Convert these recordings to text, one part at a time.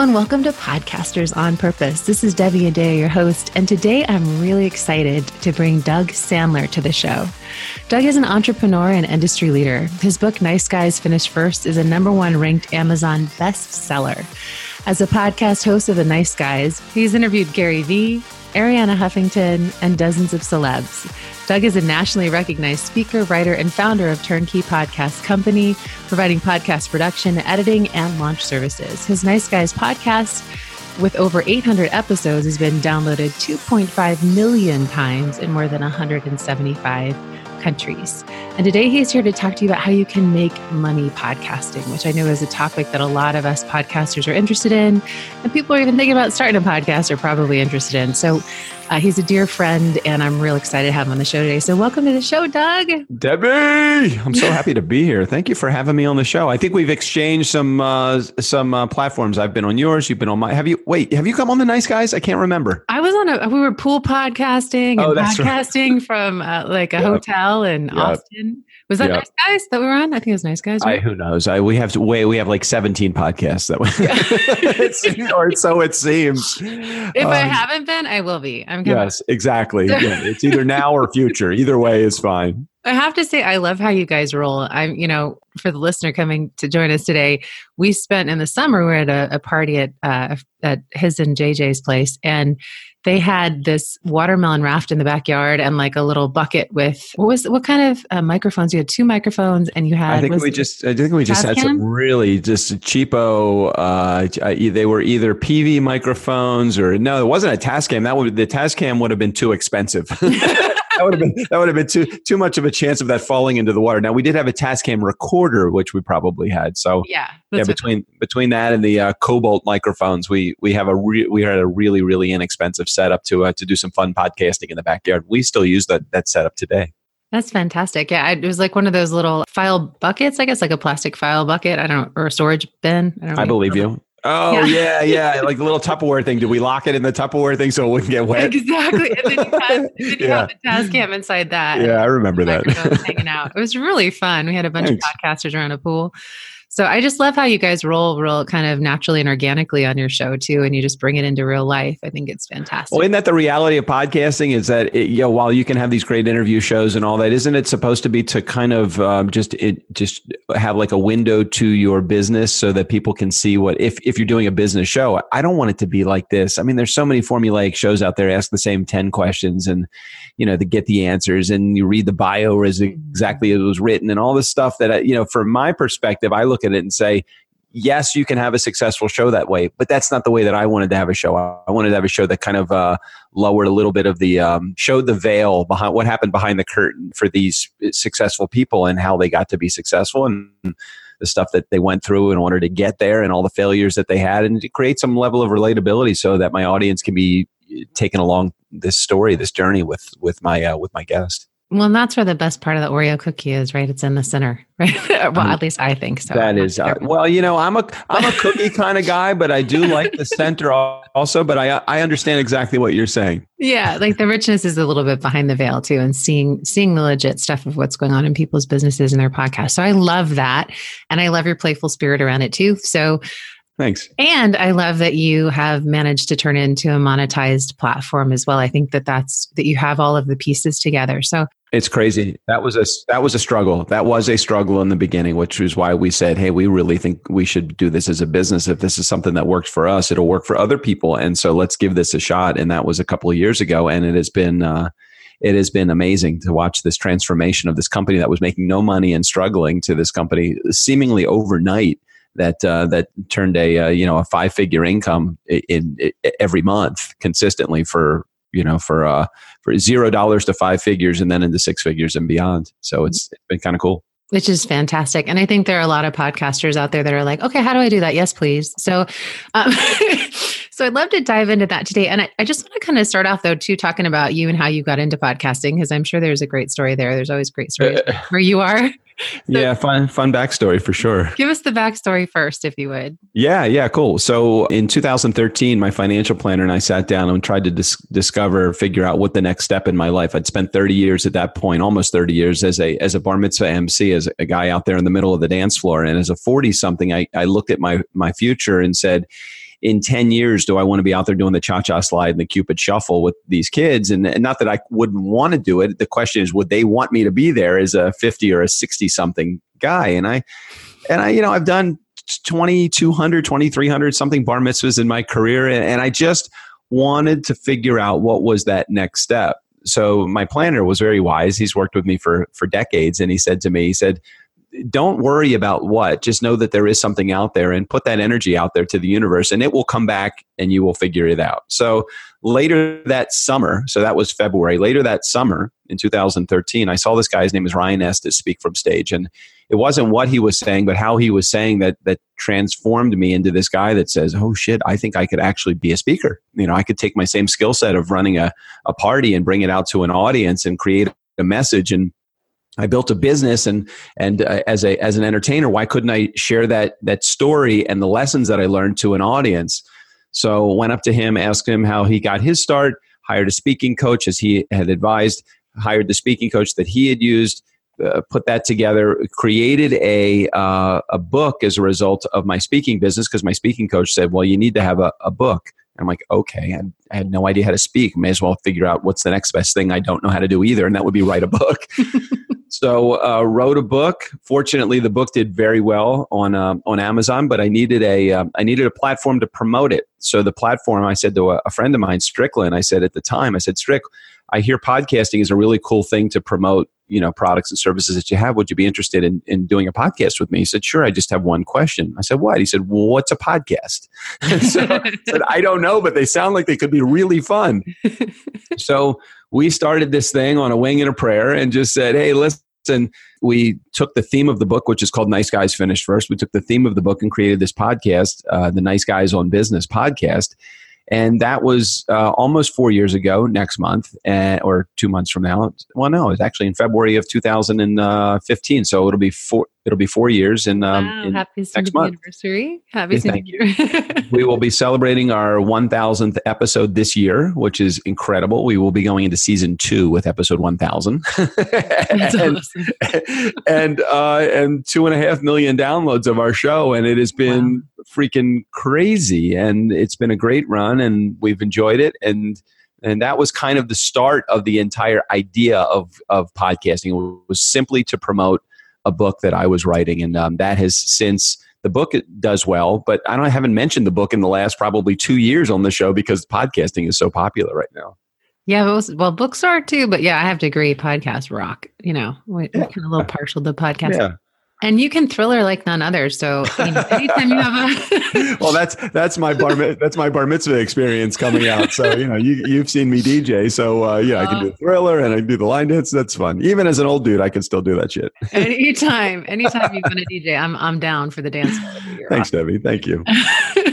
And welcome to Podcasters on Purpose. This is Debbie Adea, your host, and today I'm really excited to bring Doug Sandler to the show. Doug is an entrepreneur and industry leader. His book, Nice Guys Finish First, is a number one ranked Amazon bestseller. As a podcast host of The Nice Guys, he's interviewed Gary Vee, Arianna Huffington, and dozens of celebs. Doug is a nationally recognized speaker, writer, and founder of Turnkey Podcast Company, providing podcast production, editing, and launch services. His Nice Guys podcast, with over 800 episodes, has been downloaded 2.5 million times in more than 175 countries. And today he's here to talk to you about how you can make money podcasting, which I know is a topic that a lot of us podcasters are interested in. And people are even thinking about starting a podcast are probably interested in. So uh, he's a dear friend, and I'm real excited to have him on the show today. So, welcome to the show, Doug. Debbie, I'm so happy to be here. Thank you for having me on the show. I think we've exchanged some uh, some uh, platforms. I've been on yours. You've been on my. Have you? Wait, have you come on the Nice Guys? I can't remember. I was on a. We were pool podcasting and oh, podcasting right. from uh, like a yep. hotel in yep. Austin. Was that yep. nice guys that we were on? I think it was nice guys. Right? I, who knows? I we have to way we have like 17 podcasts that way, or so it seems. If um, I haven't been, I will be. I'm gonna. Yes, exactly. yeah, it's either now or future. Either way is fine. I have to say, I love how you guys roll. I'm, you know, for the listener coming to join us today, we spent in the summer. We are at a, a party at uh, at his and JJ's place, and they had this watermelon raft in the backyard and like a little bucket with what was what kind of uh, microphones? You had two microphones, and you had. I think we just. I think we just had some really just cheapo. Uh, they were either PV microphones or no, it wasn't a Tascam. That would the Tascam would have been too expensive. that would have been that would have been too too much of a chance of that falling into the water. Now we did have a Tascam recorder, which we probably had. So yeah, yeah. Between between that and the uh, Cobalt microphones, we we have a re- we had a really really inexpensive setup to uh, to do some fun podcasting in the backyard. We still use that that setup today. That's fantastic. Yeah, it was like one of those little file buckets, I guess, like a plastic file bucket. I don't, or a storage bin. I, I believe you. Oh yeah. yeah, yeah, like the little Tupperware thing. Did we lock it in the Tupperware thing so it wouldn't get wet? Exactly. And then you then you yeah. have the Tascam inside that. Yeah, I remember that. hanging out. It was really fun. We had a bunch Thanks. of podcasters around a pool. So I just love how you guys roll real kind of naturally and organically on your show too, and you just bring it into real life. I think it's fantastic. Well, isn't that the reality of podcasting? Is that it, you know, while you can have these great interview shows and all that, isn't it supposed to be to kind of um, just it just have like a window to your business so that people can see what if if you're doing a business show. I don't want it to be like this. I mean, there's so many formulaic shows out there. Ask the same ten questions and you know to get the answers, and you read the bio as exactly as it was written, and all this stuff that you know. From my perspective, I look look at it and say, yes, you can have a successful show that way, but that's not the way that I wanted to have a show. I wanted to have a show that kind of uh, lowered a little bit of the, um, showed the veil behind what happened behind the curtain for these successful people and how they got to be successful and the stuff that they went through in order to get there and all the failures that they had and to create some level of relatability so that my audience can be taken along this story, this journey with, with my, uh, with my guest. Well, and that's where the best part of the Oreo cookie is, right? It's in the center, right? well, mm. at least I think so. That is, uh, well, you know, I'm a I'm a cookie kind of guy, but I do like the center also. But I I understand exactly what you're saying. Yeah, like the richness is a little bit behind the veil too, and seeing seeing the legit stuff of what's going on in people's businesses and their podcasts. So I love that, and I love your playful spirit around it too. So Thanks. And I love that you have managed to turn into a monetized platform as well. I think that that's that you have all of the pieces together. So it's crazy. That was a that was a struggle. That was a struggle in the beginning, which is why we said, "Hey, we really think we should do this as a business. If this is something that works for us, it'll work for other people, and so let's give this a shot." And that was a couple of years ago, and it has been uh, it has been amazing to watch this transformation of this company that was making no money and struggling to this company seemingly overnight that uh, that turned a uh, you know a five figure income in, in, every month consistently for you know for uh for zero dollars to five figures and then into six figures and beyond. So it's, it's been kind of cool. Which is fantastic. And I think there are a lot of podcasters out there that are like, okay, how do I do that? Yes, please. So, um, so I'd love to dive into that today. And I, I just want to kind of start off though, too, talking about you and how you got into podcasting, because I'm sure there's a great story there. There's always great stories where you are. Yeah, fun fun backstory for sure. Give us the backstory first, if you would. Yeah, yeah, cool. So in 2013, my financial planner and I sat down and tried to dis- discover, figure out what the next step in my life. I'd spent 30 years at that point, almost 30 years as a as a bar mitzvah MC, as a guy out there in the middle of the dance floor, and as a 40 something, I, I looked at my my future and said in 10 years do I want to be out there doing the cha cha slide and the Cupid shuffle with these kids? And, and not that I wouldn't want to do it. The question is, would they want me to be there as a 50 or a 60 something guy? And I, and I, you know, I've done 2,200, 2,300 something bar mitzvahs in my career. And, and I just wanted to figure out what was that next step. So my planner was very wise. He's worked with me for, for decades. And he said to me, he said, don't worry about what just know that there is something out there and put that energy out there to the universe and it will come back and you will figure it out. So later that summer so that was february later that summer in 2013 i saw this guy his name is ryan estis speak from stage. And it wasn't what he was saying but how he was saying that that transformed me into this guy that says oh shit i think i could actually be a speaker. You know i could take my same skill set of running a, a party and bring it out to an audience and create a message and I built a business and and uh, as a as an entertainer, why couldn't I share that that story and the lessons that I learned to an audience? So went up to him, asked him how he got his start, hired a speaking coach as he had advised, hired the speaking coach that he had used, uh, put that together, created a uh, a book as a result of my speaking business because my speaking coach said, "Well, you need to have a, a book." I'm like, okay, I, I had no idea how to speak. May as well figure out what's the next best thing I don't know how to do either, and that would be write a book. so uh, wrote a book. Fortunately, the book did very well on uh, on Amazon, but I needed a uh, I needed a platform to promote it. So the platform, I said to a, a friend of mine, Strickland, I said at the time, I said, Strick, I hear podcasting is a really cool thing to promote, you know, products and services that you have. Would you be interested in, in doing a podcast with me? He said, sure. I just have one question. I said, what? He said, well, what's a podcast? so I said, I don't know, but they sound like they could be really fun. so we started this thing on a wing and a prayer and just said, hey, listen, we took the theme of the book, which is called Nice Guys Finish First. We took the theme of the book and created this podcast, uh, the Nice Guys on Business podcast. And that was uh, almost four years ago next month, uh, or two months from now. Well, no, it's actually in February of 2015. So it'll be four. It'll be four years in, um, wow, in happy next month. anniversary. Happy thank you. we will be celebrating our 1000th episode this year, which is incredible. We will be going into season two with episode 1000. and, awesome. and, uh, and two and a half million downloads of our show. And it has been wow. freaking crazy. And it's been a great run and we've enjoyed it. And, and that was kind of the start of the entire idea of, of podcasting it was simply to promote a book that I was writing, and um, that has since the book does well. But I don't I haven't mentioned the book in the last probably two years on the show because podcasting is so popular right now. Yeah, well, well, books are too, but yeah, I have to agree. Podcasts rock. You know, we're yeah. kind of a little partial to podcasts. Yeah. And you can thriller like none other. So you know, anytime you have a well, that's that's my bar that's my bar mitzvah experience coming out. So you know, you you've seen me DJ, so uh, yeah, I can do a thriller and I can do the line dance. That's fun. Even as an old dude, I can still do that shit. anytime, anytime you've been a DJ, I'm I'm down for the dance. Thanks, awesome. Debbie. Thank you.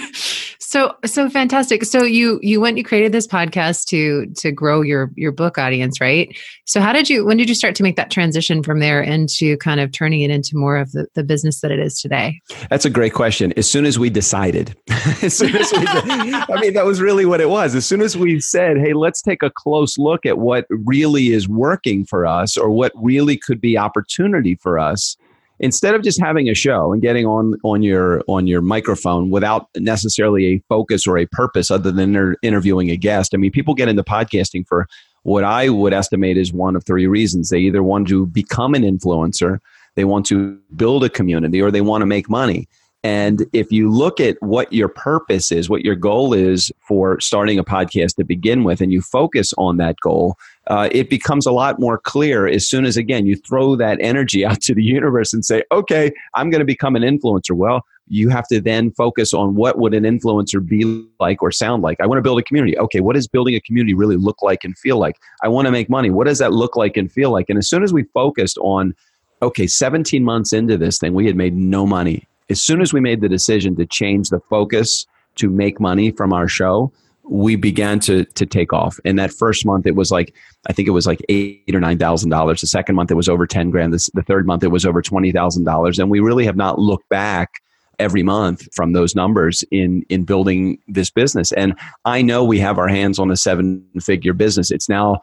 So so fantastic. So you you went you created this podcast to to grow your your book audience, right? So how did you when did you start to make that transition from there into kind of turning it into more of the, the business that it is today? That's a great question. As soon as we decided, as soon as we I mean that was really what it was. As soon as we said, "Hey, let's take a close look at what really is working for us or what really could be opportunity for us." Instead of just having a show and getting on on your on your microphone without necessarily a focus or a purpose other than inter- interviewing a guest i mean people get into podcasting for what i would estimate is one of three reasons. They either want to become an influencer they want to build a community or they want to make money and if you look at what your purpose is, what your goal is for starting a podcast to begin with, and you focus on that goal, uh, it becomes a lot more clear as soon as, again, you throw that energy out to the universe and say, okay, I'm going to become an influencer. Well, you have to then focus on what would an influencer be like or sound like. I want to build a community. Okay, what does building a community really look like and feel like? I want to make money. What does that look like and feel like? And as soon as we focused on, okay, 17 months into this thing, we had made no money as soon as we made the decision to change the focus to make money from our show, we began to to take off. And that first month, it was like I think it was like eight or nine thousand dollars. The second month, it was over ten grand. The, the third month, it was over twenty thousand dollars. And we really have not looked back every month from those numbers in in building this business. And I know we have our hands on a seven figure business. It's now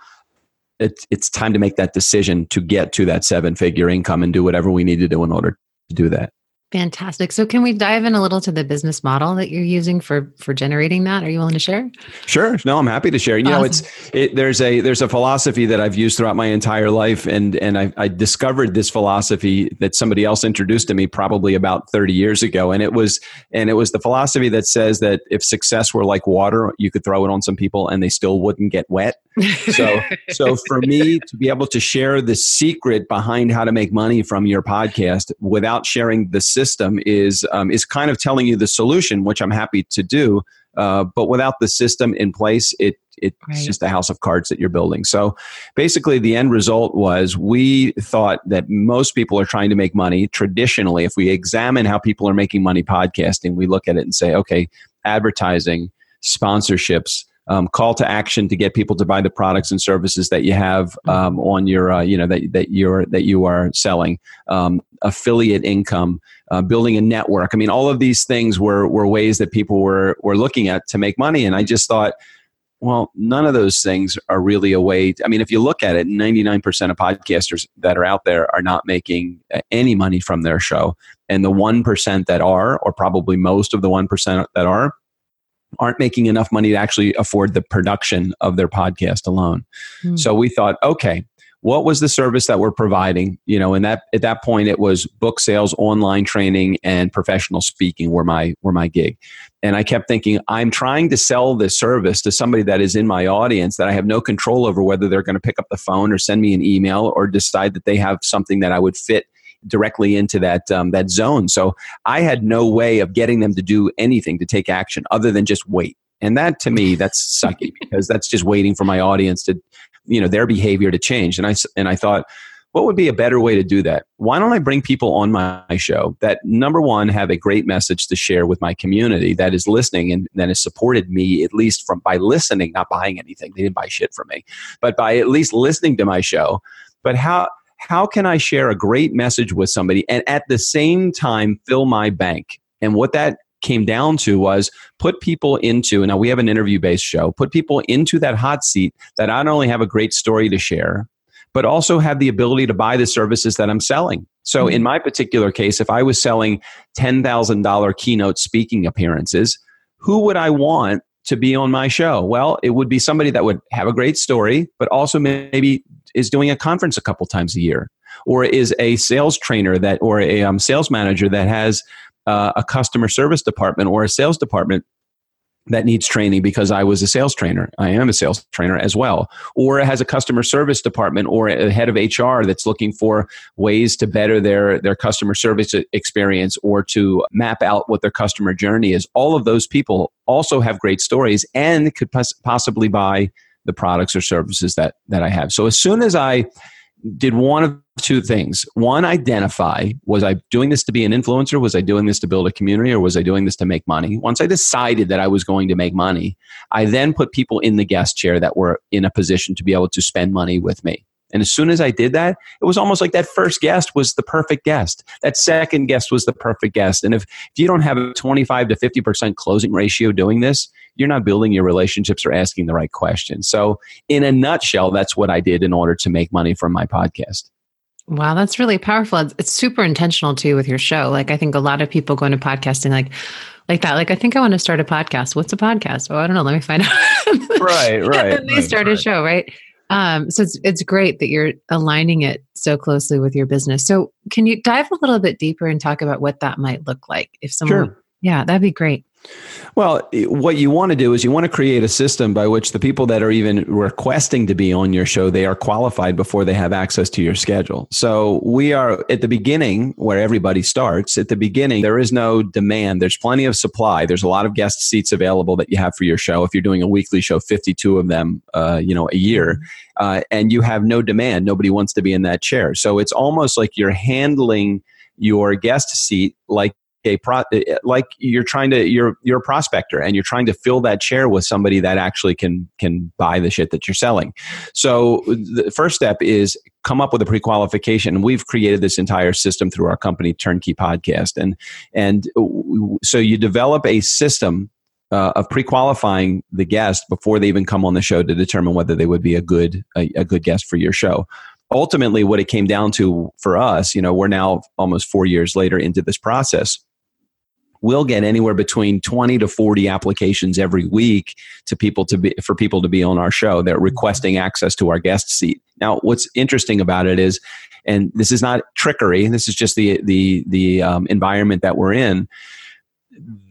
it's it's time to make that decision to get to that seven figure income and do whatever we need to do in order to do that. Fantastic. So can we dive in a little to the business model that you're using for for generating that? Are you willing to share? Sure. No, I'm happy to share. You awesome. know, it's it, there's a there's a philosophy that I've used throughout my entire life, and and I, I discovered this philosophy that somebody else introduced to me probably about 30 years ago, and it was and it was the philosophy that says that if success were like water, you could throw it on some people and they still wouldn't get wet. So so for me to be able to share the secret behind how to make money from your podcast without sharing the system is um, is kind of telling you the solution, which I'm happy to do. Uh, but without the system in place, it it's right. just a house of cards that you're building. So basically, the end result was we thought that most people are trying to make money traditionally. If we examine how people are making money podcasting, we look at it and say, okay, advertising, sponsorships, um, call to action to get people to buy the products and services that you have mm-hmm. um, on your uh, you know that, that you're that you are selling. Um, affiliate income uh, building a network. I mean all of these things were were ways that people were were looking at to make money. And i just thought well none of those things are really a way to, i mean if you look at it 99% of podcasters that are out there are not making uh, any money from their show. And the 1% that are or probably most of the 1% that are aren't making enough money to actually afford the production of their podcast alone. Mm. So we thought, okay, what was the service that we're providing? You know, and that at that point it was book sales, online training, and professional speaking were my were my gig. And I kept thinking, I'm trying to sell this service to somebody that is in my audience that I have no control over whether they're going to pick up the phone or send me an email or decide that they have something that I would fit directly into that um, that zone. So I had no way of getting them to do anything to take action other than just wait. And that to me, that's sucky because that's just waiting for my audience to, you know, their behavior to change. And I and I thought, what would be a better way to do that? Why don't I bring people on my show that number one have a great message to share with my community that is listening and that has supported me at least from by listening, not buying anything. They didn't buy shit from me, but by at least listening to my show. But how how can I share a great message with somebody and at the same time fill my bank? And what that came down to was put people into, now we have an interview based show, put people into that hot seat that not only have a great story to share, but also have the ability to buy the services that I'm selling. So in mm-hmm. my particular case, if I was selling $10,000 keynote speaking appearances, who would I want to be on my show? Well, it would be somebody that would have a great story, but also maybe is doing a conference a couple times a year, or is a sales trainer that, or a um, sales manager that has uh, a customer service department or a sales department that needs training because I was a sales trainer. I am a sales trainer as well. Or it has a customer service department or a head of HR that's looking for ways to better their, their customer service experience or to map out what their customer journey is. All of those people also have great stories and could pos- possibly buy the products or services that, that I have. So as soon as I did one of two things. One, identify was I doing this to be an influencer? Was I doing this to build a community or was I doing this to make money? Once I decided that I was going to make money, I then put people in the guest chair that were in a position to be able to spend money with me. And as soon as I did that, it was almost like that first guest was the perfect guest. That second guest was the perfect guest. And if, if you don't have a 25 to 50% closing ratio doing this, you're not building your relationships or asking the right questions. So, in a nutshell, that's what I did in order to make money from my podcast. Wow, that's really powerful. It's, super intentional too with your show. Like I think a lot of people go into podcasting like like that. Like I think I want to start a podcast. What's a podcast? Oh, I don't know. Let me find out. right, right. and they right, start right. a show, right? Um, so it's it's great that you're aligning it so closely with your business. So can you dive a little bit deeper and talk about what that might look like if someone? Sure. Yeah, that'd be great. Well, what you want to do is you want to create a system by which the people that are even requesting to be on your show, they are qualified before they have access to your schedule. So we are at the beginning where everybody starts. At the beginning, there is no demand. There's plenty of supply. There's a lot of guest seats available that you have for your show. If you're doing a weekly show, 52 of them, uh, you know, a year, uh, and you have no demand. Nobody wants to be in that chair. So it's almost like you're handling your guest seat like a pro, uh, like you're trying to you're you're a prospector and you're trying to fill that chair with somebody that actually can can buy the shit that you're selling. So the first step is come up with a pre-qualification we've created this entire system through our company turnkey podcast and and so you develop a system uh, of pre-qualifying the guest before they even come on the show to determine whether they would be a good a, a good guest for your show ultimately what it came down to for us, you know, we're now almost four years later into this process. We'll get anywhere between 20 to 40 applications every week to people to be for people to be on our show. They're requesting access to our guest seat. Now, what's interesting about it is, and this is not trickery. This is just the the the um, environment that we're in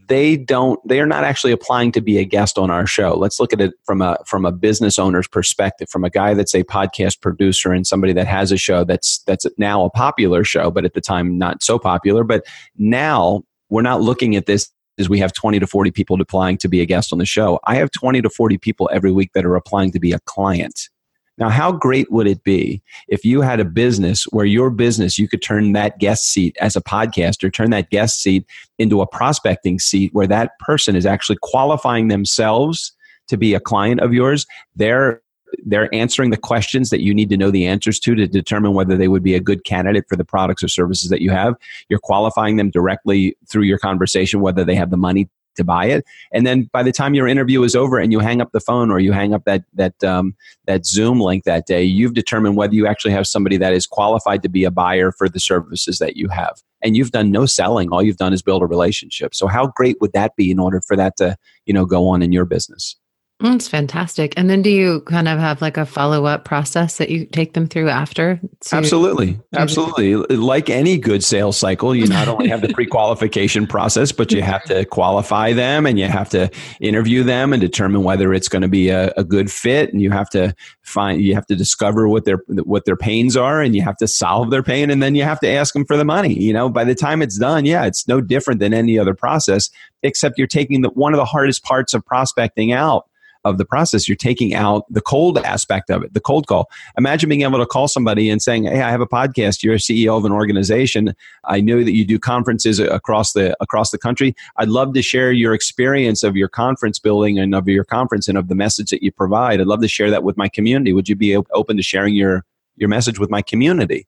they don't they are not actually applying to be a guest on our show let's look at it from a from a business owner's perspective from a guy that's a podcast producer and somebody that has a show that's that's now a popular show but at the time not so popular but now we're not looking at this as we have 20 to 40 people applying to be a guest on the show i have 20 to 40 people every week that are applying to be a client now, how great would it be if you had a business where your business, you could turn that guest seat as a podcaster, turn that guest seat into a prospecting seat where that person is actually qualifying themselves to be a client of yours. They're they're answering the questions that you need to know the answers to to determine whether they would be a good candidate for the products or services that you have. You're qualifying them directly through your conversation, whether they have the money to buy it. And then by the time your interview is over and you hang up the phone or you hang up that that um, that Zoom link that day, you've determined whether you actually have somebody that is qualified to be a buyer for the services that you have. And you've done no selling. All you've done is build a relationship. So how great would that be in order for that to you know go on in your business? That's fantastic. And then do you kind of have like a follow up process that you take them through after? Absolutely. Absolutely. Like any good sales cycle, you not only have the pre qualification process, but you have to qualify them and you have to interview them and determine whether it's going to be a, a good fit. And you have to find, you have to discover what their, what their pains are and you have to solve their pain. And then you have to ask them for the money. You know, by the time it's done, yeah, it's no different than any other process, except you're taking the, one of the hardest parts of prospecting out of the process, you're taking out the cold aspect of it, the cold call. Imagine being able to call somebody and saying, "Hey, I have a podcast. You're a CEO of an organization. I know that you do conferences across the across the country. I'd love to share your experience of your conference building and of your conference and of the message that you provide. I'd love to share that with my community. Would you be open to sharing your your message with my community?"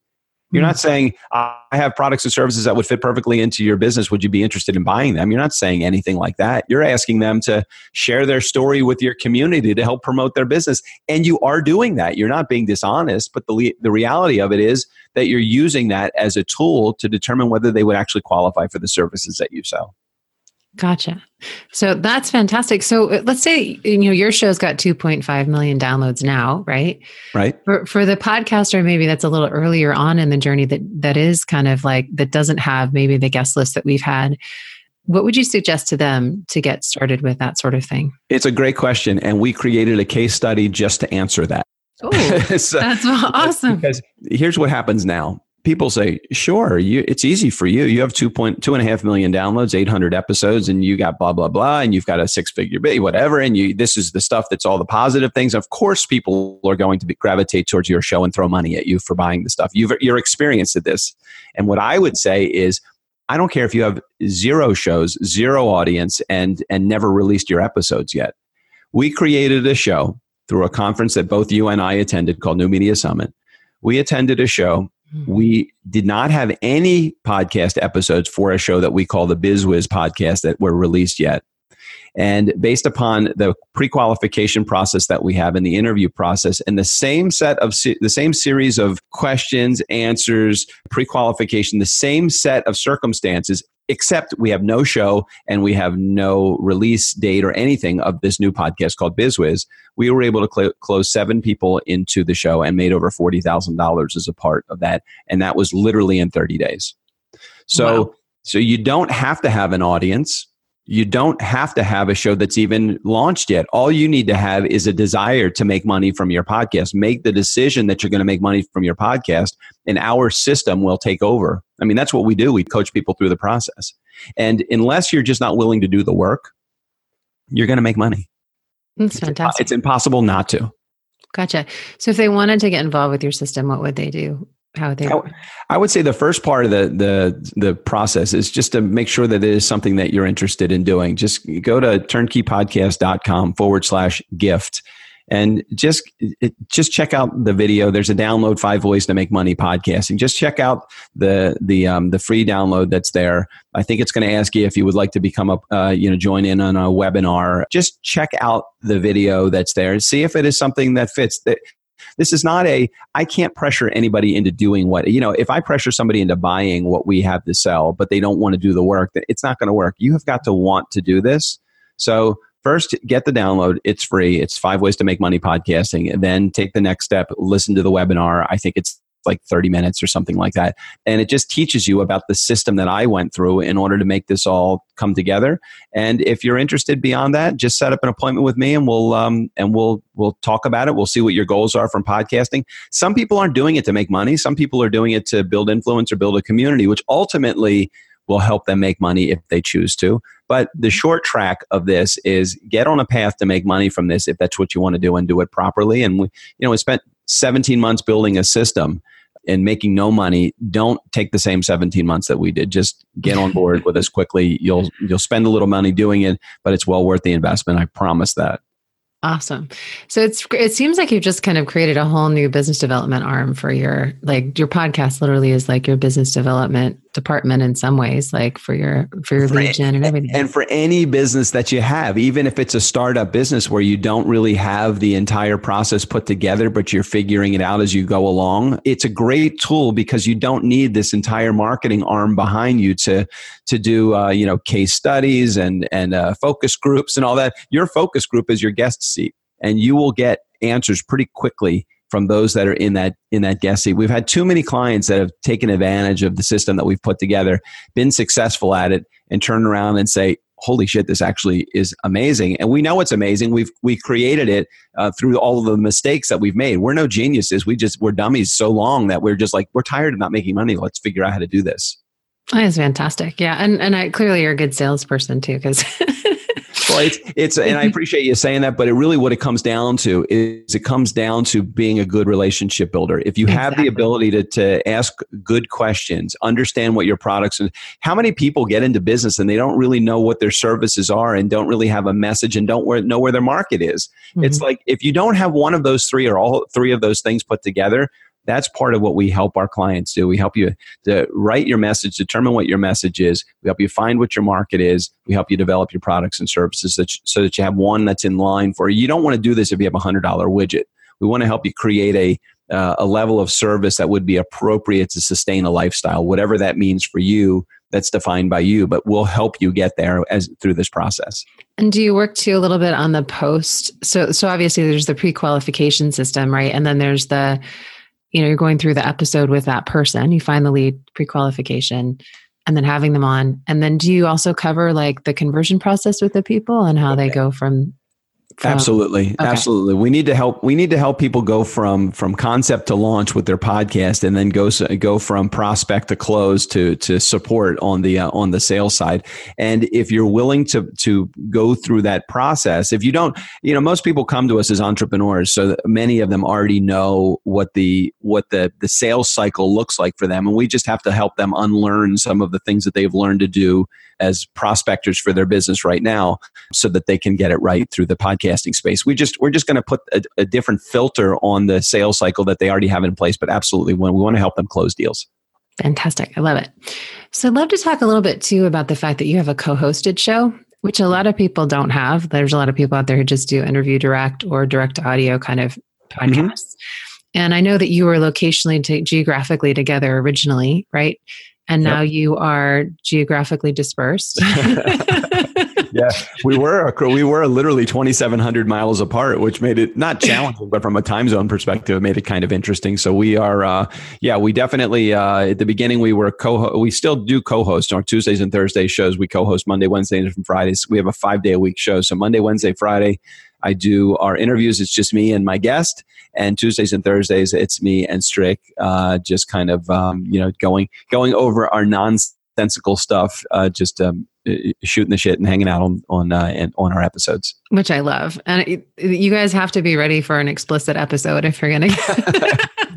You're not mm-hmm. saying, I have products and services that would fit perfectly into your business. Would you be interested in buying them? You're not saying anything like that. You're asking them to share their story with your community to help promote their business. And you are doing that. You're not being dishonest, but the, the reality of it is that you're using that as a tool to determine whether they would actually qualify for the services that you sell. Gotcha. So that's fantastic. So uh, let's say you know your show's got 2.5 million downloads now, right? Right. For for the podcaster, maybe that's a little earlier on in the journey that that is kind of like that doesn't have maybe the guest list that we've had. What would you suggest to them to get started with that sort of thing? It's a great question, and we created a case study just to answer that. Oh, so, that's awesome! Because here's what happens now: people say, sure, you, it's easy for you. You have two point two and a half million downloads, 800 episodes, and you got blah, blah, blah, and you've got a six figure whatever. And you, this is the stuff that's all the positive things. Of course, people are going to be, gravitate towards your show and throw money at you for buying the stuff. You've, you're experienced at this. And what I would say is, I don't care if you have zero shows, zero audience, and, and never released your episodes yet. We created a show through a conference that both you and I attended called New Media Summit. We attended a show. Hmm. We did not have any podcast episodes for a show that we call the BizWiz podcast that were released yet. And based upon the pre-qualification process that we have in the interview process and the same set of the same series of questions, answers, pre-qualification, the same set of circumstances, except we have no show and we have no release date or anything of this new podcast called BizWiz. We were able to cl- close seven people into the show and made over $40,000 as a part of that. And that was literally in 30 days. So, wow. so you don't have to have an audience you don't have to have a show that's even launched yet. All you need to have is a desire to make money from your podcast. Make the decision that you're going to make money from your podcast, and our system will take over. I mean, that's what we do. We coach people through the process. And unless you're just not willing to do the work, you're going to make money. That's fantastic. It's impossible not to. Gotcha. So if they wanted to get involved with your system, what would they do? how would they I, I would say the first part of the the the process is just to make sure that it is something that you're interested in doing just go to turnkeypodcast.com forward slash gift and just just check out the video. There's a download five ways to make money podcasting. Just check out the the um, the free download that's there. I think it's going to ask you if you would like to become a uh, you know join in on a webinar. Just check out the video that's there and see if it is something that fits. This is not a i can't pressure anybody into doing what you know if i pressure somebody into buying what we have to sell but they don't want to do the work it's not going to work. You have got to want to do this. So first get the download it's free it's five ways to make money podcasting and then take the next step listen to the webinar i think it's like 30 minutes or something like that. And it just teaches you about the system that I went through in order to make this all come together. And if you're interested beyond that, just set up an appointment with me and we'll um, and we'll we'll talk about it. We'll see what your goals are from podcasting. Some people aren't doing it to make money. Some people are doing it to build influence or build a community, which ultimately will help them make money if they choose to. But the mm-hmm. short track of this is get on a path to make money from this if that's what you want to do and do it properly. And we, you know, we spent 17 months building a system and making no money, don't take the same 17 months that we did. Just get on board with us quickly. You'll you'll spend a little money doing it, but it's well worth the investment. I promise that. Awesome. So it's it seems like you've just kind of created a whole new business development arm for your like your podcast literally is like your business development department in some ways like for your for your for gen and everything. And for any business that you have, even if it's a startup business where you don't really have the entire process put together but you're figuring it out as you go along, it's a great tool because you don't need this entire marketing arm behind you to to do uh, you know case studies and and uh, focus groups and all that. Your focus group is your guest seat, and you will get answers pretty quickly from those that are in that in that guest seat. We've had too many clients that have taken advantage of the system that we've put together, been successful at it, and turned around and say, "Holy shit, this actually is amazing!" And we know it's amazing. We've we created it uh, through all of the mistakes that we've made. We're no geniuses. We just we're dummies so long that we're just like we're tired of not making money. Let's figure out how to do this. That's fantastic. Yeah, and and I clearly you're a good salesperson too, because. well, it's it's, and I appreciate you saying that, but it really what it comes down to is it comes down to being a good relationship builder. If you have the ability to to ask good questions, understand what your products and how many people get into business and they don't really know what their services are and don't really have a message and don't know where their market is. Mm-hmm. It's like if you don't have one of those three or all three of those things put together, that's part of what we help our clients do. We help you to write your message, determine what your message is. We help you find what your market is. We help you develop your products and services that, so that you have one that's in line for you. You don't want to do this if you have a $100 widget. We want to help you create a uh, a level of service that would be appropriate to sustain a lifestyle, whatever that means for you. That's defined by you, but we'll help you get there as through this process. And do you work too a little bit on the post? So, so obviously there's the pre-qualification system, right? And then there's the you know you're going through the episode with that person you find the lead pre-qualification and then having them on and then do you also cover like the conversion process with the people and how okay. they go from from, absolutely. Okay. absolutely. We need to help we need to help people go from from concept to launch with their podcast and then go go from prospect to close to to support on the uh, on the sales side. And if you're willing to to go through that process if you don't you know most people come to us as entrepreneurs so many of them already know what the what the the sales cycle looks like for them. And we just have to help them unlearn some of the things that they've learned to do as prospectors for their business right now so that they can get it right through the podcasting space. We just we're just going to put a, a, different filter on the sales cycle that they already have in place. But absolutely, when we want to help them close deals. Fantastic, I love it. So I'd love to talk a little bit too about the fact that you have a co-hosted show, which a lot of people don't have. There's a lot of people out there who just do interview direct or direct audio kind of mm-hmm. podcasts. Mm-hmm. And I know that you were locationally, to, geographically together originally, right? And yep. now you are geographically dispersed. yeah, we were we were literally 2,700 miles apart, which made it not challenging, but from a time zone perspective, it made it kind of interesting. So we are, uh, yeah, we definitely uh, at the beginning we were co we still do co-host on Tuesdays and Thursday shows. We co-host Monday, Wednesday, and Fridays. We have a five day a week show, so Monday, Wednesday, Friday. I do our interviews. It's just me and my guest, and Tuesdays and Thursdays it's me and Strick, uh, just kind of um, you know going going over our nonsensical stuff, uh, just um, shooting the shit and hanging out on on uh, and on our episodes, which I love. And it, you guys have to be ready for an explicit episode if you're gonna.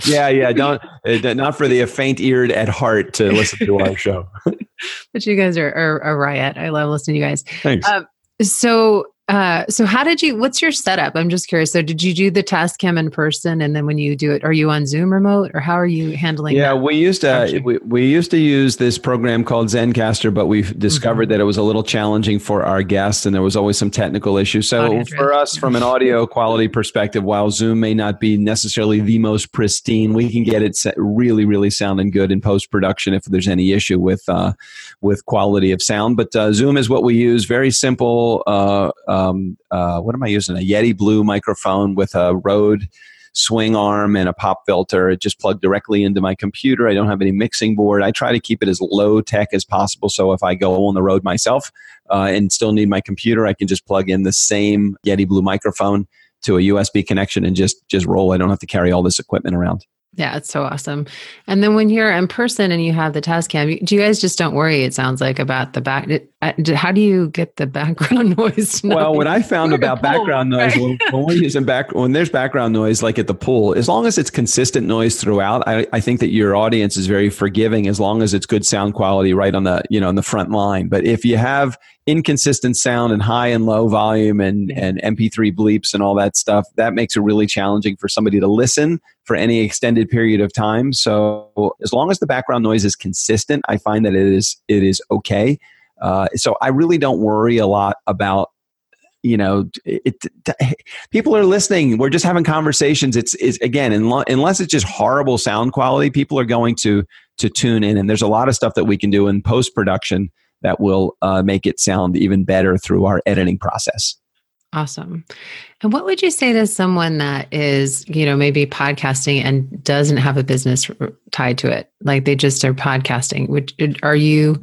yeah, yeah. Don't uh, not for the faint eared at heart to listen to our show. but you guys are, are a riot. I love listening to you guys. Thanks. Uh, so Uh, so how did you? What's your setup? I'm just curious. So did you do the Tascam in person, and then when you do it, are you on Zoom remote, or how are you handling? Yeah, we used to we, we used to use this program called Zencastr but we've discovered mm-hmm. that it was a little challenging for our guests, and there was always some technical issues. So for us, from an audio quality perspective, while Zoom may not be necessarily the most pristine, we can get it really, really sounding good in post production if there's any issue with uh, with quality of sound. But uh, Zoom is what we use. Very simple. Um, uh, what am I using? A Yeti Blue microphone with a Rode swing arm and a pop filter. It just plugged directly into my computer. I don't have any mixing board. I try to keep it as low tech as possible. So if I go on the road myself uh, and still need my computer, I can just plug in the same Yeti Blue microphone to a USB connection and just just roll. I don't have to carry all this equipment around. Yeah, it's so awesome. And then when you're in person and you have the Tascam, do you guys just don't worry? It sounds like about the back. How do you get the background noise? Well, what I found about background noise right? when, we're using back when there's background noise, like at the pool, as long as it's consistent noise throughout, I, I think that your audience is very forgiving as long as it's good sound quality right on the you know on the front line. But if you have inconsistent sound and high and low volume and, and MP3 bleeps and all that stuff, that makes it really challenging for somebody to listen for any extended period of time. So as long as the background noise is consistent, I find that it is it is okay. Uh, so I really don't worry a lot about you know it, it, people are listening we're just having conversations it's, it's again unless it's just horrible sound quality people are going to to tune in and there's a lot of stuff that we can do in post production that will uh, make it sound even better through our editing process. Awesome. And what would you say to someone that is, you know, maybe podcasting and doesn't have a business tied to it? Like they just are podcasting. Would are you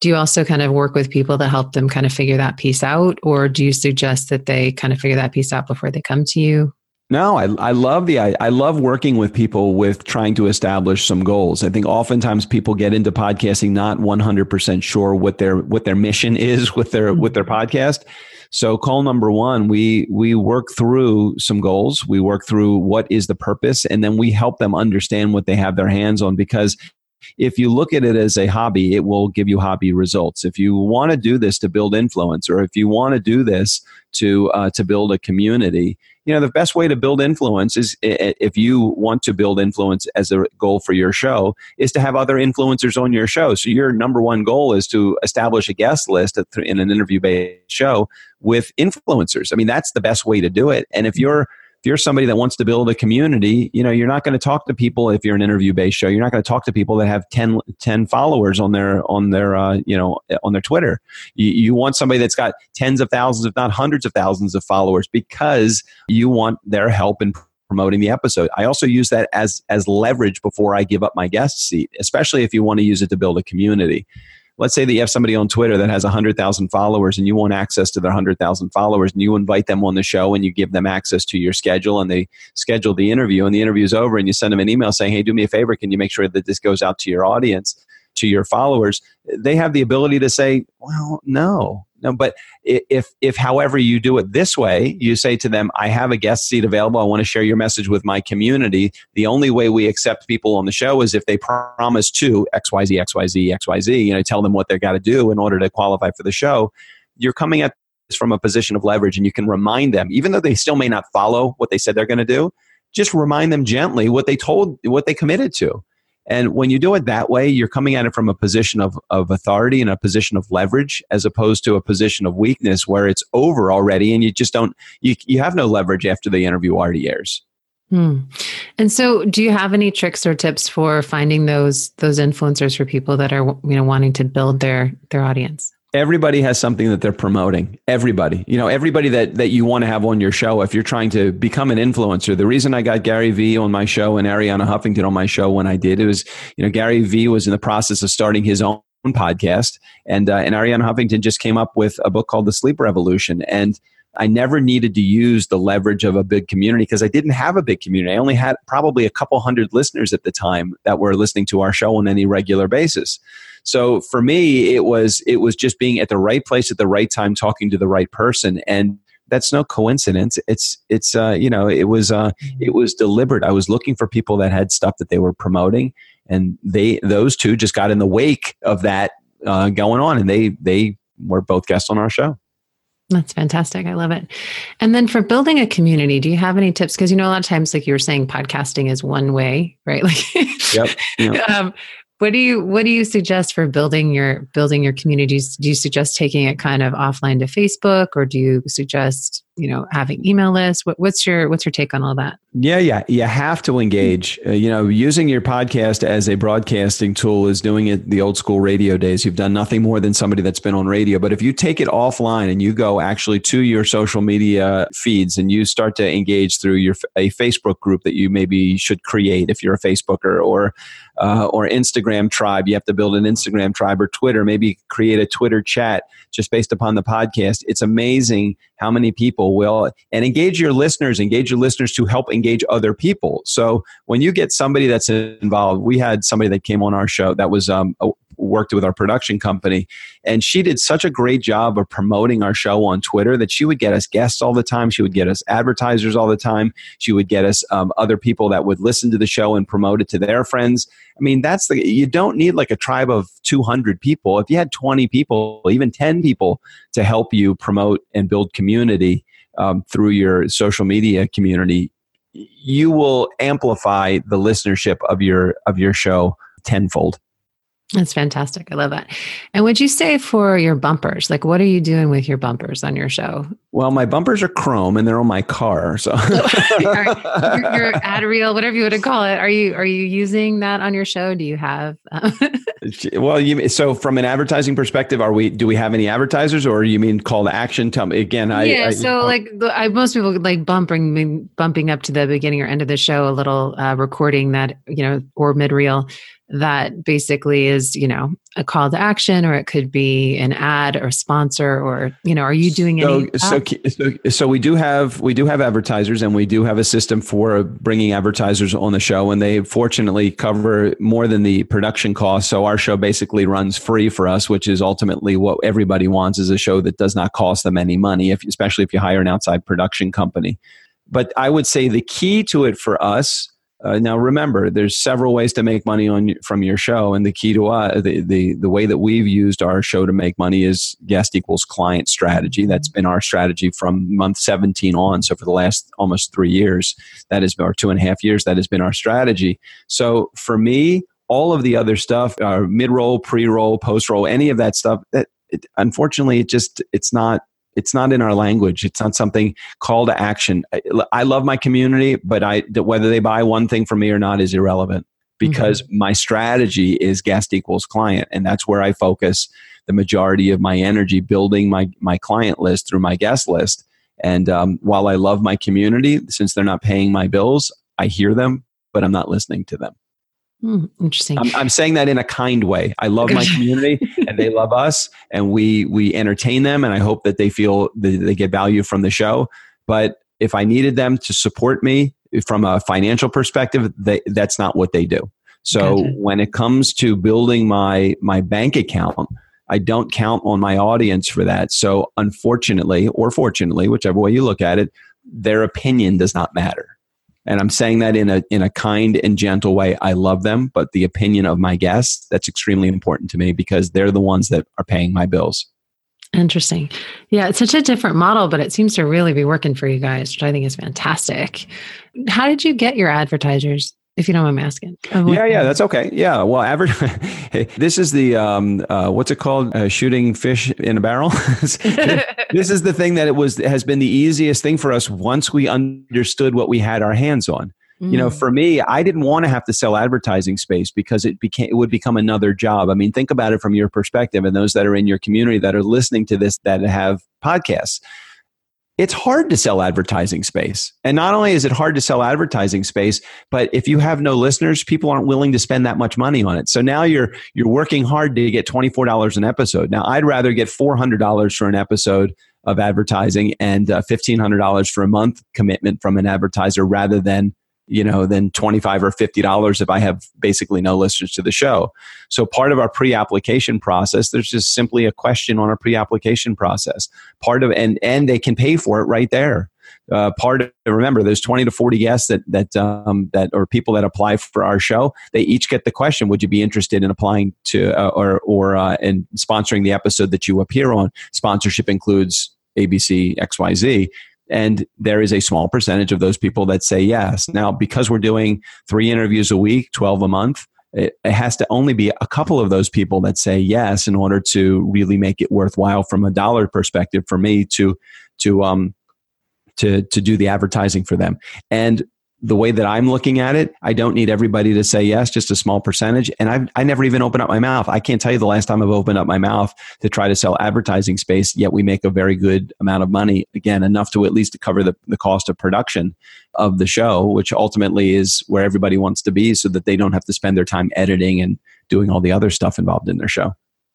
do you also kind of work with people to help them kind of figure that piece out or do you suggest that they kind of figure that piece out before they come to you? No, I, I love the I, I love working with people with trying to establish some goals. I think oftentimes people get into podcasting not 100% sure what their what their mission is with their with their mm-hmm. podcast. So call number 1, we we work through some goals. We work through what is the purpose and then we help them understand what they have their hands on because if you look at it as a hobby, it will give you hobby results. If you want to do this to build influence, or if you want to do this to uh, to build a community, you know the best way to build influence is if you want to build influence as a goal for your show is to have other influencers on your show. So your number one goal is to establish a guest list in an interview based show with influencers. I mean that's the best way to do it. And if you're you're somebody that wants to build a community, you know, you're not going to talk to people if you're an interview based show. You're not going to talk to people that have 10, 10 followers on their on their uh, you know on their Twitter. You, you want somebody that's got tens of thousands, if not hundreds of thousands of followers, because you want their help in promoting the episode. I also use that as as leverage before I give up my guest seat, especially if you want to use it to build a community let's say that you have somebody on Twitter that has 100,000 followers and you want access to their 100,000 followers and you invite them on the show and you give them access to your schedule and they schedule the interview and the interview is over and you send them an email saying, hey, do me a favor, can you make sure that this goes out to your audience, to your followers? They have the ability to say, well, no, no, but if if however you do it this way, you say to them, "I have a guest seat available. I want to share your message with my community." The only way we accept people on the show is if they promise to X Y Z X Y Z X Y Z. You know, tell them what they've got to do in order to qualify for the show. You're coming at this from a position of leverage, and you can remind them, even though they still may not follow what they said they're going to do. Just remind them gently what they told, what they committed to. And when you do it that way, you're coming at it from a position of, of authority and a position of leverage as opposed to a position of weakness where it's over already and you just don't, you, you have no leverage after the interview already airs. Hmm. And so, do you have any tricks or tips for finding those those influencers for people that are you know wanting to build their their audience? Everybody has something that they're promoting. Everybody. You know everybody that that you want to have on your show if you're trying to become an influencer. The reason i got gary vee on my show and arianna huffington on my show when i did it was you know gary vee was in the process of starting his own podcast and uh, and arianna huffington just came up with a book called the sleep revolution. And I never needed to use the leverage of a big community because I didn't have a big community. I only had probably a couple hundred listeners at the time that were listening to our show on any regular basis. So for me, it was it was just being at the right place at the right time, talking to the right person, and that's no coincidence. It's it's uh, you know it was uh, it was deliberate. I was looking for people that had stuff that they were promoting, and they those two just got in the wake of that uh, going on, and they they were both guests on our show. That's fantastic. I love it. And then for building a community, do you have any tips? Because you know, a lot of times, like you were saying, podcasting is one way, right? Like, yep. yep. Um, what do you what do you suggest for building your building your communities? Do you suggest taking it kind of offline to Facebook, or do you suggest you know having email lists? What, what's your what's your take on all that? Yeah, yeah, you have to engage. Uh, you know, using your podcast as a broadcasting tool is doing it the old school radio days. You've done nothing more than somebody that's been on radio. But if you take it offline and you go actually to your social media feeds and you start to engage through your a Facebook group that you maybe should create if you're a Facebooker or uh, or Instagram tribe. You have to build an Instagram tribe or Twitter, maybe create a Twitter chat just based upon the podcast. It's amazing how many people will and engage your listeners, engage your listeners to help engage other people. So when you get somebody that's involved, we had somebody that came on our show that was um, worked with our production company. And she did such a great job of promoting our show on Twitter that she would get us guests all the time. She would get us advertisers all the time. She would get us um, other people that would listen to the show and promote it to their friends. I mean, that's the, you don't need like a tribe of 200 people. If you had 20 people, even 10 people to help you promote and build community um, through your social media community, you will amplify the listenership of your of your show tenfold. That's fantastic. I love that. And would you say for your bumpers, like what are you doing with your bumpers on your show? Well, my bumpers are chrome and they're on my car. So your, your ad reel, whatever you want to call it, are you are you using that on your show? Do you have? Uh, well, you so from an advertising perspective, are we? Do we have any advertisers, or you mean call to action? Tell me again. I, yeah. I, so I, like I, most people like bumping bumping up to the beginning or end of the show, a little uh, recording that you know or mid reel that basically is you know a call to action or it could be an ad or sponsor or you know are you doing so, any so, so so we do have we do have advertisers and we do have a system for bringing advertisers on the show and they fortunately cover more than the production cost. So our show basically runs free for us which is ultimately what everybody wants is a show that does not cost them any money if especially if you hire an outside production company. But i would say the key to it for us uh, now, remember, there's several ways to make money on from your show, and the key to uh, the, the the way that we've used our show to make money is guest equals client strategy. That's been our strategy from month 17 on. So for the last almost three years, that been, or two and a half years, that has been our strategy. So for me, all of the other stuff, uh, mid roll, pre roll, post roll, any of that stuff, that it, unfortunately, it just it's not it's not in our language. It's not something call to action. I, I love my community, but I whether they buy one thing from me or not is irrelevant because mm-hmm. my strategy is guest equals client, and that's where I focus the majority of my energy building my my client list through my guest list. And um, while I love my community, since they're not paying my bills, I hear them, but I'm not listening to them. Mm, interesting. I'm, I'm, saying that in a kind way. I love my community, and they love us, and we we entertain them, and I hope that they feel that they get value from the show. But if I needed them to support me from a financial perspective, they, that's not what they do. So gotcha. when it comes to building my my bank account, I don't count on my audience for that. So unfortunately, or fortunately, whichever way you look at it, their opinion does not matter and i'm saying that in a in a kind and gentle way. I love them but the opinion of my guests that's extremely important to me because they're the ones that are paying my bills. Interesting. Yeah it's such a different model but it seems to really be working for you guys which i think is fantastic. How did you get your advertisers if you don't mind me asking. Oh, yeah, yeah, that's okay. Yeah, well, average. this is the um, uh, what's it called? Uh, shooting fish in a barrel. this is the thing that it was has been the easiest thing for us once we understood what we had our hands on. Mm. You know, mm. for me, I didn't want to have to sell advertising space because it became it would become another job. I mean, think about it from your perspective, and those that are in your community that are listening to this that have podcasts it's hard to sell advertising space. And not only is it hard to sell advertising space, but if you have no listeners, people aren't willing to spend that much money on it. So now you're you're working hard to get $24 an episode. Now I'd rather get $400 for an episode of advertising and uh, $1500 for a month commitment from an advertiser rather than you know than 25 or 50 dollars if i have basically no listeners to the show. So part of our pre-application process there's just simply a question on our pre-application process. Part of and and they can pay for it right there. Uh, part of remember there's 20 to 40 guests that that um, that or people that apply for our show. They each get the question would you be interested in applying to uh, or or uh, in sponsoring the episode that you appear on? Sponsorship includes ABC XYZ. And there is a small percentage of those people that say yes. Now, because we're doing three interviews a week, 12 a month, it, has to only be a couple of those people that say yes in order to really make it worthwhile from a dollar perspective for me to to um to to do the advertising for them. And the way that I'm looking at it, I don't need everybody to say yes, just a small percentage. And I've, I never even open up my mouth. I can't tell you the last time I've opened up my mouth to try to sell advertising space, yet we make a very good amount of money. Again, enough to at least to cover the, the cost of production of the show, which ultimately is where everybody wants to be so that they don't have to spend their time editing and doing all the other stuff involved in their show.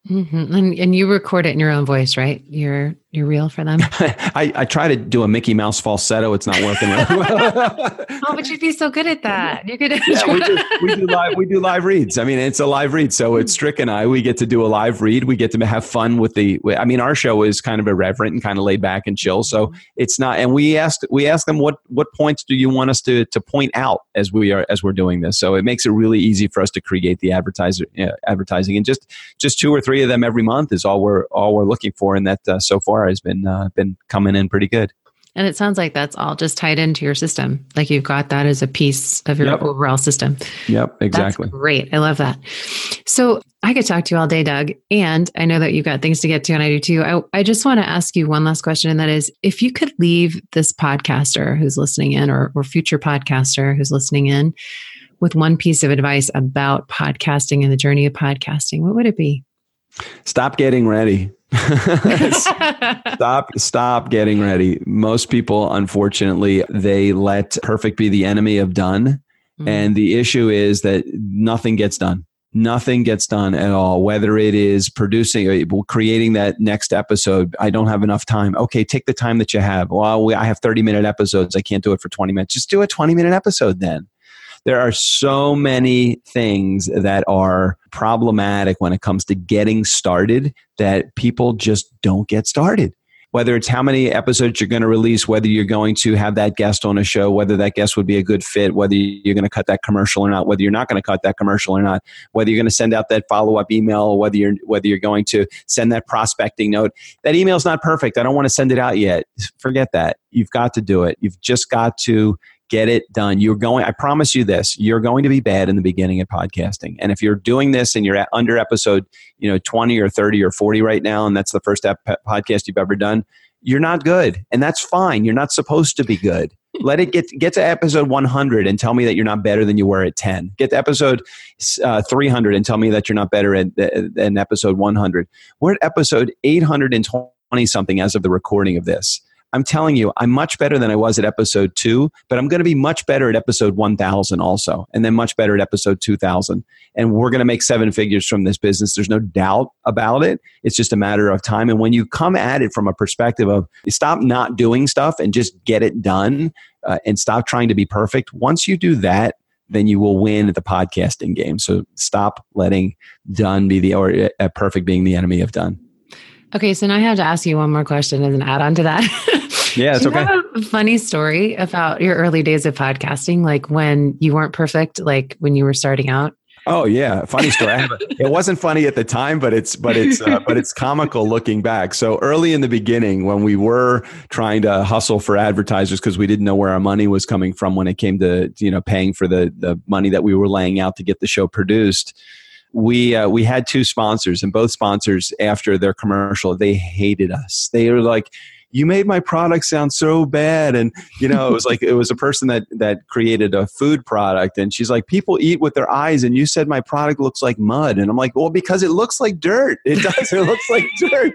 Mm-hmm. And, and you record it in your own voice, right? You're you're real for them. I, I try to do a Mickey Mouse falsetto. It's not working. oh, but you'd be so good at that. You're good at yeah, we, do, we do live we do live reads. I mean, it's a live read, so it's Strick and I. We get to do a live read. We get to have fun with the. I mean, our show is kind of irreverent and kind of laid back and chill. So mm-hmm. it's not. And we asked we asked them what what points do you want us to to point out as we are as we're doing this. So it makes it really easy for us to create the advertiser uh, advertising and just just two or three of them every month is all we're all we're looking for. And that uh, so far has been uh, been coming in pretty good. And it sounds like that's all just tied into your system. Like you've got that as a piece of your yep. overall system. Yep, exactly. That's great. I love that. So I could talk to you all day, Doug. And I know that you've got things to get to, and I do too. I, I just want to ask you one last question, and that is if you could leave this podcaster who's listening in or, or future podcaster who's listening in with one piece of advice about podcasting and the journey of podcasting, what would it be? Stop getting ready. stop stop getting ready. Most people unfortunately they let perfect be the enemy of done. Mm. And the issue is that nothing gets done. Nothing gets done at all. Whether it is producing, uh, creating that next episode, I don't have enough time. Okay, take the time that you have. Well, we, I have 30 minute episodes. I can't do it for 20 minutes. Just do a 20 minute episode then there are so many things that are problematic when it comes to getting started that people just don't get started whether it's how many episodes you're going to release, whether you're going to have that guest on a show, whether that guest would be a good fit, whether you're going to cut that commercial or not, whether you're not going to cut that commercial or not, whether you're going to send out that follow up email, whether you're whether you're going to send that prospecting note. That email is not perfect. I don't want to send it out yet. Forget that. You've got to do it. You've just got to get it done. You're going, I promise you this, you're going to be bad in the beginning of podcasting. And if you're doing this and you're at under episode, you know, 20 or 30 or 40 right now, and that's the first ep- podcast you've ever done, you're not good. And that's fine. You're not supposed to be good. Let it get get to episode 100 and tell me that you're not better than you were at 10. Get to episode uh, 300 and tell me that you're not better at, than episode 100. We're at episode 820 something as of the recording of this. I'm telling you, I'm much better than I was at episode two, but I'm going to be much better at episode 1000 also, and then much better at episode 2000. And we're going to make seven figures from this business. There's no doubt about it. It's just a matter of time. And when you come at it from a perspective of stop not doing stuff and just get it done uh, and stop trying to be perfect, once you do that, then you will win at the podcasting game. So stop letting done be the, or uh, perfect being the enemy of done. Okay, so now I have to ask you one more question as an add on to that. Yeah, it's okay. a funny story about your early days of podcasting, like when you weren't perfect, like when you were starting out? Oh yeah, funny story. A, it wasn't funny at the time, but it's but it's uh, but it's comical looking back. So early in the beginning, when we were trying to hustle for advertisers because we didn't know where our money was coming from when it came to you know paying for the the money that we were laying out to get the show produced, we uh, we had two sponsors, and both sponsors after their commercial they hated us. They were like you made my product sound so bad. And you know it was like it was a person that that created a food product. And she's like people eat with their eyes and you said my product looks like mud. And i'm like well because it looks like dirt. It does. It looks like dirt.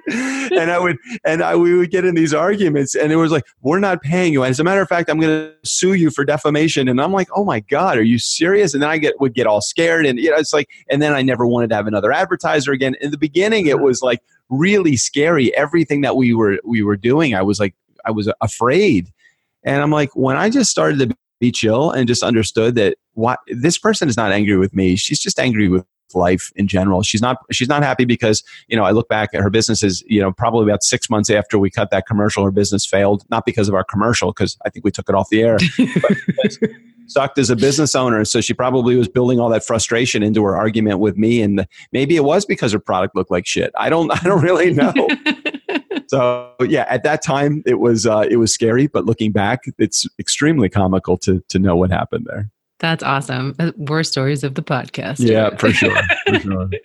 And i would and i we would get in these arguments and it was like we're not paying you. And as a matter of fact i'm going to sue you for defamation. And i'm like oh my god are you serious? And then i get would get all scared and you know it's like and then i never wanted to have another advertiser again. In the beginning it was like really scary. Everything that we were we were doing, I was like, I was afraid. And I'm like, when I just started to be chill and just understood that what this person is not angry with me, she's just angry with life in general. She's not she's not happy because, you know, I look back at her business is, you know, probably about 6 months after we cut that commercial her business failed, not because of our commercial because I think we took it off the air. Sucked as a business owner. So she probably was building all that frustration into her argument with me. And maybe it was because her product looked like shit. I don't, I don't really know. so yeah, at that time it was uh, it was scary, but looking back, it's extremely comical to to know what happened there. That's awesome. Uh, War stories of the podcast. Yeah, for sure. For sure.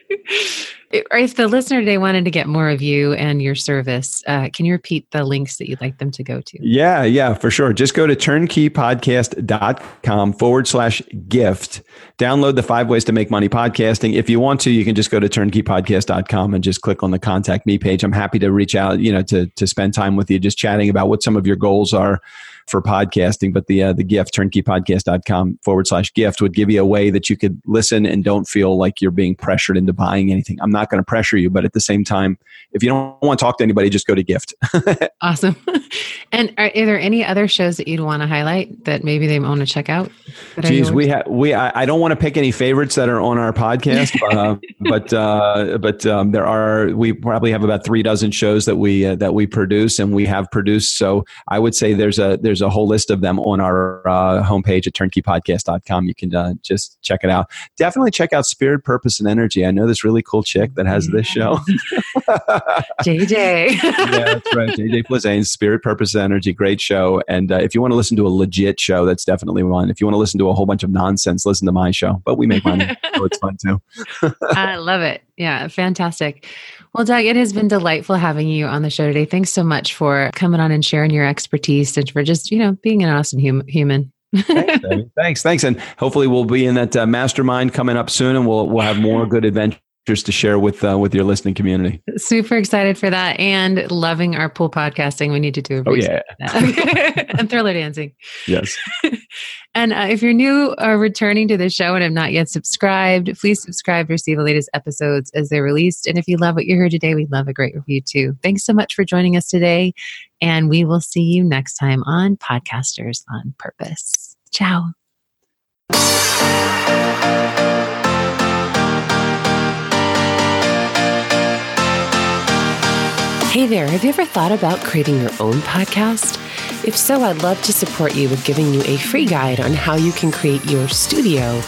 if the listener today wanted to get more of you and your service, uh, can you repeat the links that you'd like them to go to? Yeah, yeah, for sure. Just go to turnkeypodcast.com forward slash gift. Download the five ways to make money podcasting. If you want to, you can just go to turnkeypodcast.com and just click on the contact me page. I'm happy to reach out, you know, to, to spend time with you, just chatting about what some of your goals are for podcasting, but the uh, the gift turnkeypodcast.com forward slash gift would give you a way that you could listen and don't feel like you're being pressured into buying anything. I'm not going to pressure you, but at the same time, if you don't want to talk to anybody, just go to gift. awesome. And are, are, there any other shows that you'd want to highlight that maybe they want to check out? Geez, we have we. I, I, don't want to pick any favorites that are on our podcast, uh, but uh, but um, there are. We probably have about three dozen shows that we uh, that we produce and we have produced. So I would say there's a there's a whole list of them on our uh, homepage at turnkeypodcast.com. You can uh, just check it out. Definitely check out Spirit, Purpose, and Energy. I know this really cool chick that has this show. JJ. yeah, that's right. JJ Flizanes, Spirit, Purpose, and Energy. Great show. And uh, if you want to listen to a legit show, that's definitely one. If you want to listen to a whole bunch of nonsense, listen to my show. But we make money, so it's fun too. I love it. Yeah, fantastic. Well, Doug, it has been delightful having you on the show today. Thanks so much for coming on and sharing your expertise and for just, you know, being an awesome hum- human. thanks, thanks, thanks, and hopefully we'll be in that uh, mastermind coming up soon, and we'll we'll have more good adventures to share with uh, with your listening community. Super excited for that and loving our pool podcasting. We need to do a oh yeah and thriller dancing. Yes. and uh, if you're new or returning to the show and have not yet subscribed, please subscribe to receive the latest episodes as they're released. And if you love what you heard today, we'd love a great review too. Thanks so much for joining us today, and we will see you next time on Podcasters on Purpose. Ciao. Hey there, have you ever thought about creating your own podcast? If so, I'd love to support you with giving you a free guide on how you can create your studio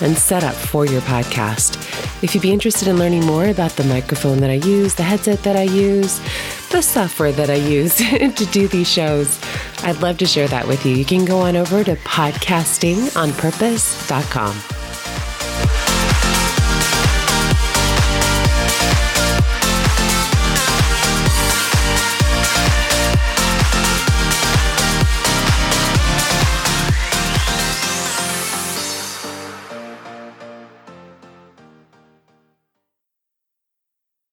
and setup for your podcast. If you'd be interested in learning more about the microphone that I use, the headset that I use, the software that I use to do these shows, I'd love to share that with you. You can go on over to podcastingonpurpose.com.